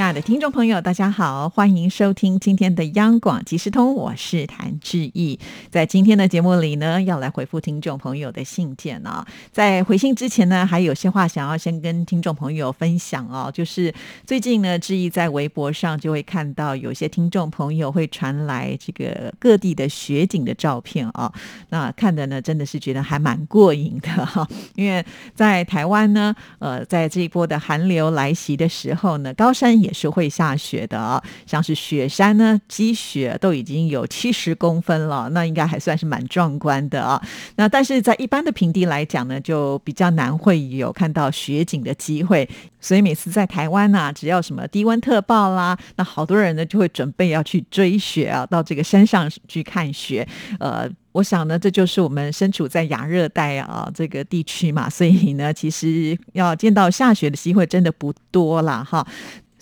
亲爱的听众朋友，大家好，欢迎收听今天的央广即时通，我是谭志毅。在今天的节目里呢，要来回复听众朋友的信件啊。在回信之前呢，还有些话想要先跟听众朋友分享哦。就是最近呢，志毅在微博上就会看到有些听众朋友会传来这个各地的雪景的照片啊。那看的呢，真的是觉得还蛮过瘾的哈。因为在台湾呢，呃，在这一波的寒流来袭的时候呢，高山。也是会下雪的啊，像是雪山呢，积雪都已经有七十公分了，那应该还算是蛮壮观的啊。那但是在一般的平地来讲呢，就比较难会有看到雪景的机会。所以每次在台湾呐，只要什么低温特报啦，那好多人呢就会准备要去追雪啊，到这个山上去看雪。呃，我想呢，这就是我们身处在亚热带啊这个地区嘛，所以呢，其实要见到下雪的机会真的不多了哈。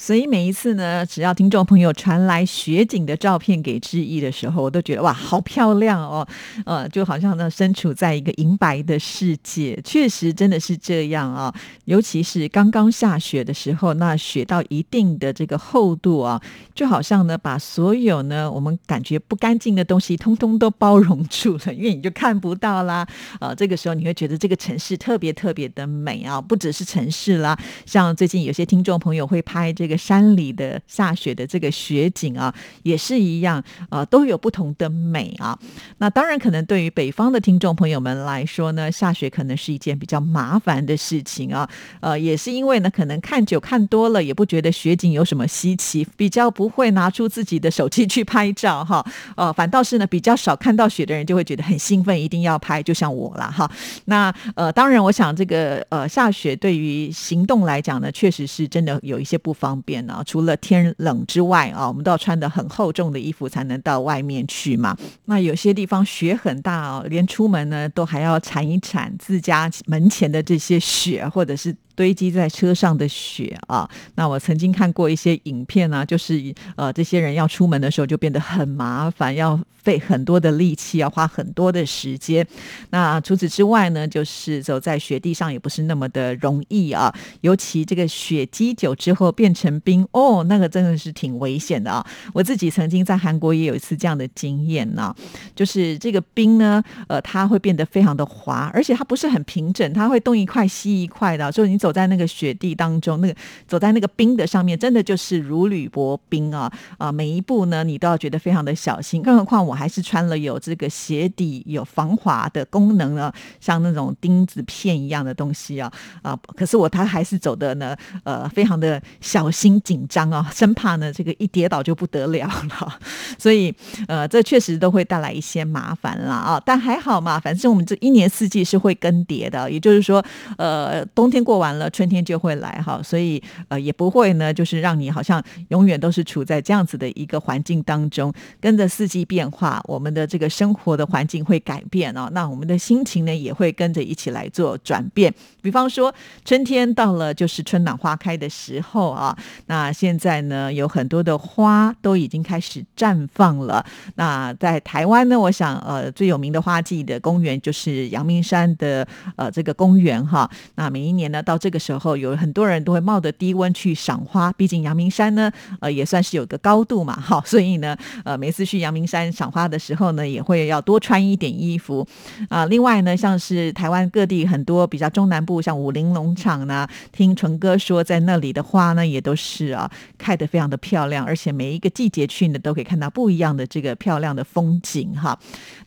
所以每一次呢，只要听众朋友传来雪景的照片给志毅的时候，我都觉得哇，好漂亮哦，呃，就好像呢身处在一个银白的世界，确实真的是这样啊。尤其是刚刚下雪的时候，那雪到一定的这个厚度啊，就好像呢把所有呢我们感觉不干净的东西，通通都包容住了，因为你就看不到啦。呃，这个时候你会觉得这个城市特别特别的美啊，不只是城市啦，像最近有些听众朋友会拍这。一个山里的下雪的这个雪景啊，也是一样啊，都有不同的美啊。那当然，可能对于北方的听众朋友们来说呢，下雪可能是一件比较麻烦的事情啊。呃，也是因为呢，可能看久看多了，也不觉得雪景有什么稀奇，比较不会拿出自己的手机去拍照哈。呃，反倒是呢，比较少看到雪的人就会觉得很兴奋，一定要拍，就像我了哈。那呃，当然，我想这个呃下雪对于行动来讲呢，确实是真的有一些不方。便啊，除了天冷之外啊，我们都要穿的很厚重的衣服才能到外面去嘛。那有些地方雪很大哦，连出门呢都还要铲一铲自家门前的这些雪，或者是。堆积在车上的雪啊，那我曾经看过一些影片啊，就是呃，这些人要出门的时候就变得很麻烦，要费很多的力气，要花很多的时间。那除此之外呢，就是走在雪地上也不是那么的容易啊，尤其这个雪积久之后变成冰哦，那个真的是挺危险的啊。我自己曾经在韩国也有一次这样的经验呢，就是这个冰呢，呃，它会变得非常的滑，而且它不是很平整，它会东一块西一块的，所以你走。走在那个雪地当中，那个走在那个冰的上面，真的就是如履薄冰啊！啊，每一步呢，你都要觉得非常的小心。更何况我还是穿了有这个鞋底有防滑的功能呢，像那种钉子片一样的东西啊啊！可是我他还是走的呢，呃，非常的小心紧张啊，生怕呢这个一跌倒就不得了了。所以呃，这确实都会带来一些麻烦啦啊！但还好嘛，反正我们这一年四季是会更迭的，也就是说，呃，冬天过完。了春天就会来哈，所以呃也不会呢，就是让你好像永远都是处在这样子的一个环境当中，跟着四季变化，我们的这个生活的环境会改变哦，那我们的心情呢也会跟着一起来做转变。比方说春天到了，就是春暖花开的时候啊，那现在呢有很多的花都已经开始绽放了。那在台湾呢，我想呃最有名的花季的公园就是阳明山的呃这个公园哈，那每一年呢到这。这个时候有很多人都会冒着低温去赏花，毕竟阳明山呢，呃，也算是有个高度嘛，哈，所以呢，呃，每次去阳明山赏花的时候呢，也会要多穿一点衣服啊。另外呢，像是台湾各地很多比较中南部，像武林农场呢，听纯哥说，在那里的花呢，也都是啊，开得非常的漂亮，而且每一个季节去呢，都可以看到不一样的这个漂亮的风景哈。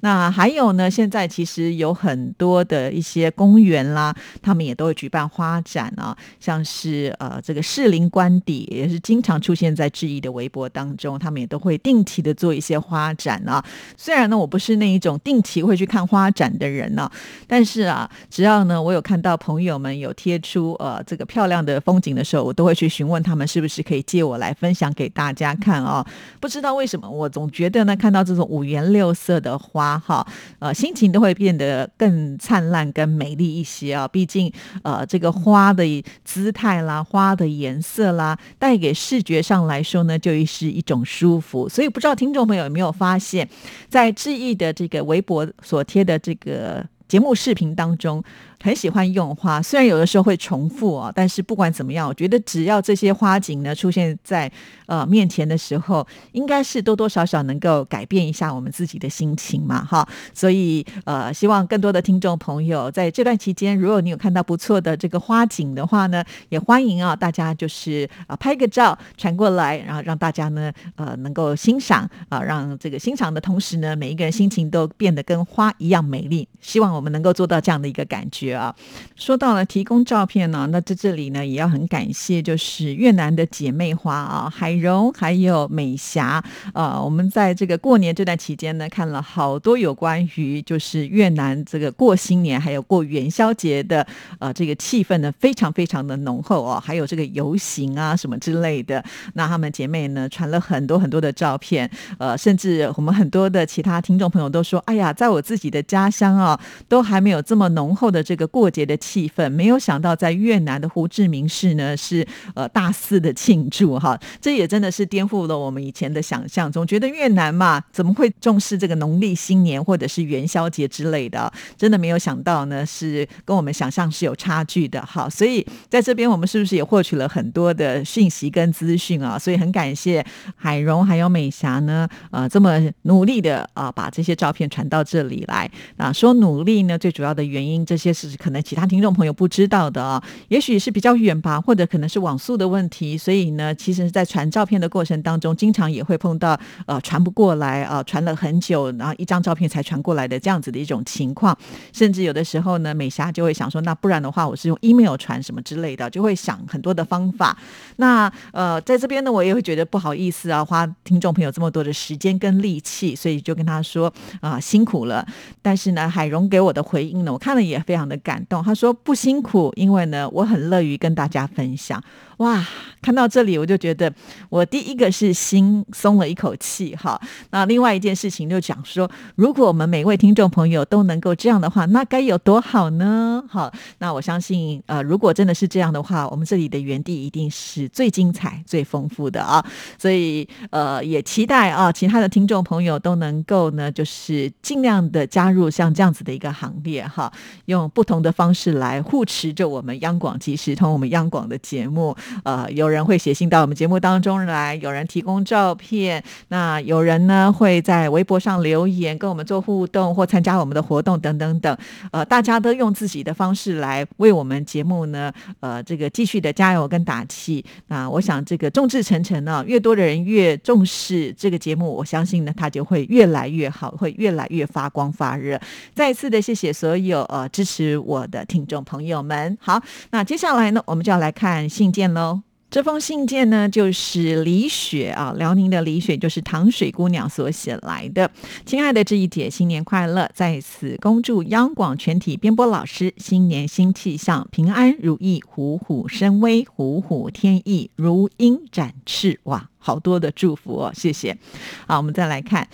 那还有呢，现在其实有很多的一些公园啦，他们也都会举办花。展啊，像是呃这个士林官邸也是经常出现在志毅的微博当中，他们也都会定期的做一些花展啊。虽然呢我不是那一种定期会去看花展的人呢，但是啊，只要呢我有看到朋友们有贴出呃这个漂亮的风景的时候，我都会去询问他们是不是可以借我来分享给大家看啊。不知道为什么，我总觉得呢看到这种五颜六色的花哈，呃心情都会变得更灿烂、更美丽一些啊。毕竟呃这个花。花的姿态啦、花的颜色啦，带给视觉上来说呢，就是一种舒服。所以不知道听众朋友有没有发现，在志毅的这个微博所贴的这个节目视频当中。很喜欢用花，虽然有的时候会重复哦，但是不管怎么样，我觉得只要这些花景呢出现在呃面前的时候，应该是多多少少能够改变一下我们自己的心情嘛，哈。所以呃，希望更多的听众朋友在这段期间，如果你有看到不错的这个花景的话呢，也欢迎啊大家就是啊拍个照传过来，然后让大家呢呃能够欣赏啊，让这个欣赏的同时呢，每一个人心情都变得跟花一样美丽。希望我我们能够做到这样的一个感觉。啊，说到了提供照片呢，那在这里呢也要很感谢，就是越南的姐妹花啊，海蓉还有美霞啊，我们在这个过年这段期间呢，看了好多有关于就是越南这个过新年还有过元宵节的呃这个气氛呢，非常非常的浓厚哦，还有这个游行啊什么之类的，那她们姐妹呢传了很多很多的照片，呃，甚至我们很多的其他听众朋友都说，哎呀，在我自己的家乡啊，都还没有这么浓厚的这个。过节的气氛，没有想到在越南的胡志明市呢是呃大肆的庆祝哈，这也真的是颠覆了我们以前的想象，总觉得越南嘛怎么会重视这个农历新年或者是元宵节之类的，真的没有想到呢是跟我们想象是有差距的哈，所以在这边我们是不是也获取了很多的讯息跟资讯啊？所以很感谢海荣还有美霞呢，呃这么努力的啊把这些照片传到这里来啊，说努力呢最主要的原因这些是。可能其他听众朋友不知道的啊，也许是比较远吧，或者可能是网速的问题，所以呢，其实，在传照片的过程当中，经常也会碰到呃传不过来啊，传了很久，然后一张照片才传过来的这样子的一种情况，甚至有的时候呢，美霞就会想说，那不然的话，我是用 email 传什么之类的，就会想很多的方法。那呃，在这边呢，我也会觉得不好意思啊，花听众朋友这么多的时间跟力气，所以就跟他说啊，辛苦了。但是呢，海荣给我我的回应呢，我看了也非常的。感动，他说不辛苦，因为呢，我很乐于跟大家分享。哇，看到这里我就觉得，我第一个是心松了一口气哈。那另外一件事情就讲说，如果我们每位听众朋友都能够这样的话，那该有多好呢？好，那我相信，呃，如果真的是这样的话，我们这里的园地一定是最精彩、最丰富的啊。所以，呃，也期待啊，其他的听众朋友都能够呢，就是尽量的加入像这样子的一个行列哈，用不同的方式来护持着我们央广即时通，我们央广的节目。呃，有人会写信到我们节目当中来，有人提供照片，那有人呢会在微博上留言跟我们做互动或参加我们的活动等等等。呃，大家都用自己的方式来为我们节目呢，呃，这个继续的加油跟打气。那我想这个众志成城呢，越多的人越重视这个节目，我相信呢，它就会越来越好，会越来越发光发热。再一次的谢谢所有呃支持我的听众朋友们。好，那接下来呢，我们就要来看信件了。这封信件呢，就是李雪啊，辽宁的李雪，就是糖水姑娘所写来的。亲爱的志毅姐，新年快乐！在此恭祝央广全体编播老师新年新气象，平安如意，虎虎生威，虎虎添翼，如鹰展翅。哇，好多的祝福哦，谢谢。好，我们再来看。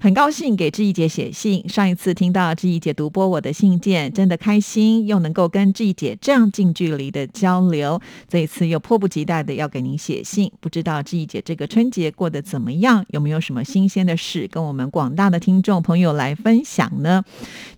很高兴给志毅姐写信。上一次听到志毅姐读播我的信件，真的开心，又能够跟志毅姐这样近距离的交流。这一次又迫不及待的要给您写信，不知道志毅姐这个春节过得怎么样？有没有什么新鲜的事跟我们广大的听众朋友来分享呢？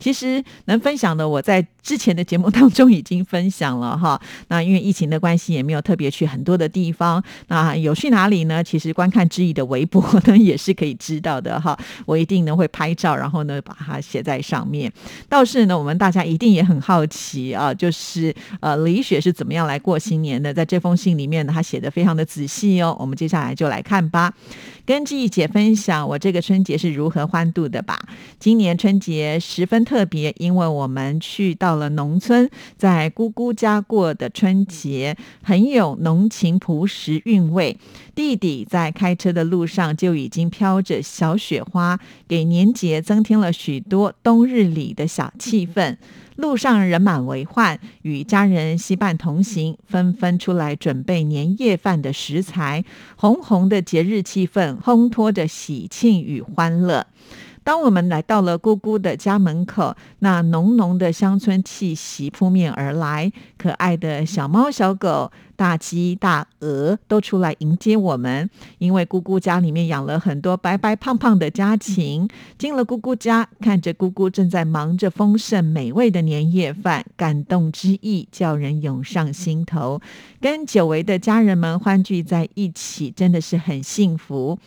其实能分享的，我在之前的节目当中已经分享了哈。那因为疫情的关系，也没有特别去很多的地方。那有去哪里呢？其实观看志毅的微博呢，也是可以知道的哈。我。一定呢会拍照，然后呢把它写在上面。倒是呢，我们大家一定也很好奇啊，就是呃李雪是怎么样来过新年的？在这封信里面呢，他写的非常的仔细哦。我们接下来就来看吧，跟记忆姐分享我这个春节是如何欢度的吧。今年春节十分特别，因为我们去到了农村，在姑姑家过的春节，很有浓情朴实韵味。弟弟在开车的路上就已经飘着小雪花。给年节增添了许多冬日里的小气氛。路上人满为患，与家人惜伴同行，纷纷出来准备年夜饭的食材。红红的节日气氛烘托着喜庆与欢乐。当我们来到了姑姑的家门口，那浓浓的乡村气息扑面而来，可爱的小猫小狗。大鸡、大鹅都出来迎接我们，因为姑姑家里面养了很多白白胖胖的家禽。进了姑姑家，看着姑姑正在忙着丰盛美味的年夜饭，感动之意叫人涌上心头。跟久违的家人们欢聚在一起，真的是很幸福。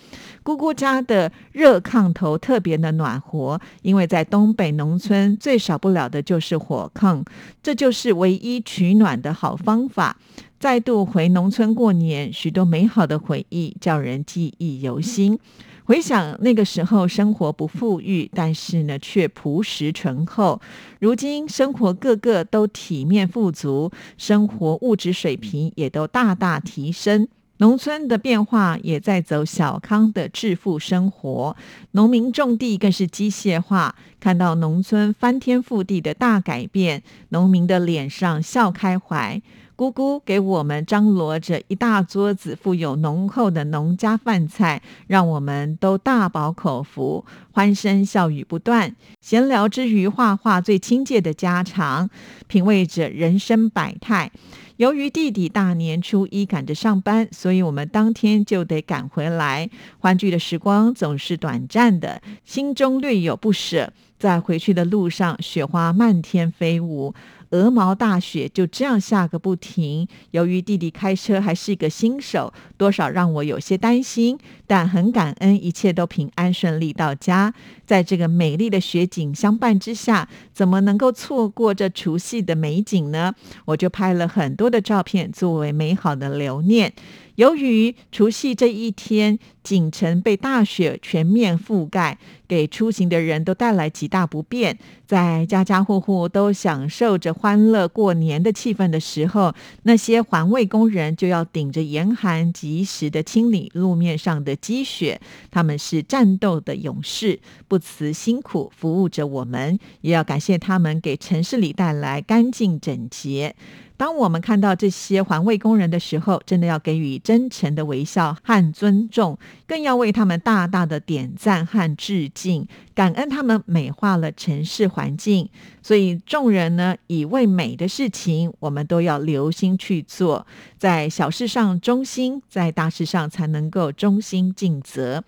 姑姑家的热炕头特别的暖和，因为在东北农村最少不了的就是火炕，这就是唯一取暖的好方法。再度回农村过年，许多美好的回忆叫人记忆犹新。回想那个时候，生活不富裕，但是呢却朴实醇厚。如今生活个个都体面富足，生活物质水平也都大大提升。农村的变化也在走小康的致富生活，农民种地更是机械化。看到农村翻天覆地的大改变，农民的脸上笑开怀。姑姑给我们张罗着一大桌子富有浓厚的农家饭菜，让我们都大饱口福，欢声笑语不断。闲聊之余，画画最亲切的家常，品味着人生百态。由于弟弟大年初一赶着上班，所以我们当天就得赶回来。欢聚的时光总是短暂的，心中略有不舍。在回去的路上，雪花漫天飞舞。鹅毛大雪就这样下个不停。由于弟弟开车还是一个新手，多少让我有些担心，但很感恩一切都平安顺利到家。在这个美丽的雪景相伴之下，怎么能够错过这除夕的美景呢？我就拍了很多的照片作为美好的留念。由于除夕这一天，锦城被大雪全面覆盖，给出行的人都带来极大不便。在家家户户都享受着欢乐过年的气氛的时候，那些环卫工人就要顶着严寒，及时的清理路面上的积雪。他们是战斗的勇士，不辞辛苦服务着我们，也要感谢他们给城市里带来干净整洁。当我们看到这些环卫工人的时候，真的要给予真诚的微笑和尊重，更要为他们大大的点赞和致敬，感恩他们美化了城市环境。所以，众人呢，以为美的事情，我们都要留心去做，在小事上忠心，在大事上才能够忠心尽责。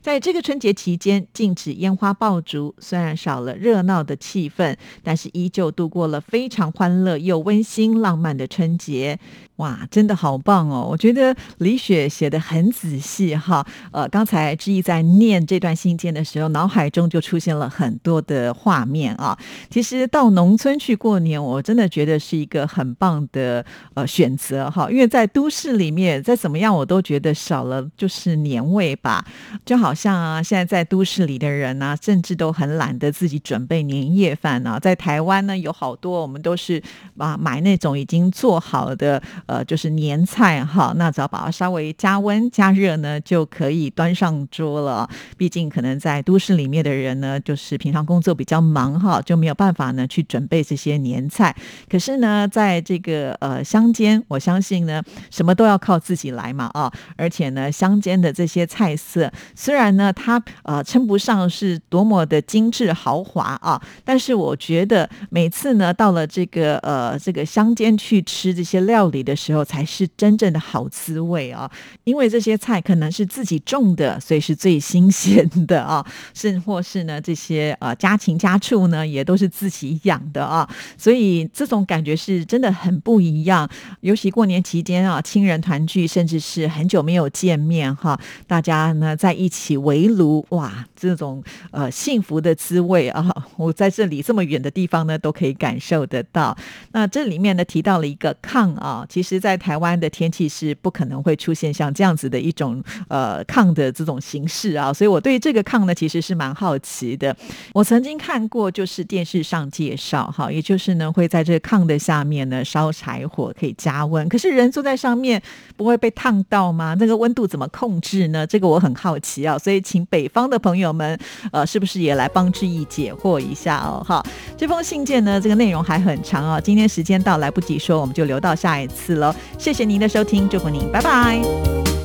在这个春节期间，禁止烟花爆竹，虽然少了热闹的气氛，但是依旧度过了非常欢乐又温馨浪漫的春节。哇，真的好棒哦！我觉得李雪写的很仔细哈。呃，刚才志毅在念这段信件的时候，脑海中就出现了很多的画面啊。其实到农村去过年，我真的觉得是一个很棒的呃选择哈。因为在都市里面，再怎么样我都觉得少了就是年味吧。就好像啊，现在在都市里的人呢，甚至都很懒得自己准备年夜饭啊。在台湾呢，有好多我们都是啊买那种已经做好的。呃，就是年菜哈，那只要把它稍微加温加热呢，就可以端上桌了。毕竟可能在都市里面的人人呢，就是平常工作比较忙哈，就没有办法呢去准备这些年菜。可是呢，在这个呃乡间，我相信呢，什么都要靠自己来嘛啊。而且呢，乡间的这些菜色，虽然呢它呃称不上是多么的精致豪华啊，但是我觉得每次呢到了这个呃这个乡间去吃这些料理的。时候才是真正的好滋味啊！因为这些菜可能是自己种的，所以是最新鲜的啊，甚或是是呢这些呃家禽家畜呢也都是自己养的啊，所以这种感觉是真的很不一样。尤其过年期间啊，亲人团聚，甚至是很久没有见面哈，大家呢在一起围炉，哇，这种呃幸福的滋味啊，我在这里这么远的地方呢都可以感受得到。那这里面呢提到了一个炕啊，其。实，在台湾的天气是不可能会出现像这样子的一种呃炕的这种形式啊，所以我对这个炕呢其实是蛮好好奇的。我曾经看过，就是电视上介绍哈，也就是呢会在这炕的下面呢烧柴火可以加温，可是人坐在上面不会被烫到吗？那个温度怎么控制呢？这个我很好奇啊，所以请北方的朋友们呃是不是也来帮志毅解惑一下哦？哈，这封信件呢这个内容还很长啊，今天时间到来不及说，我们就留到下一次喽。谢谢您的收听，祝福您，拜拜。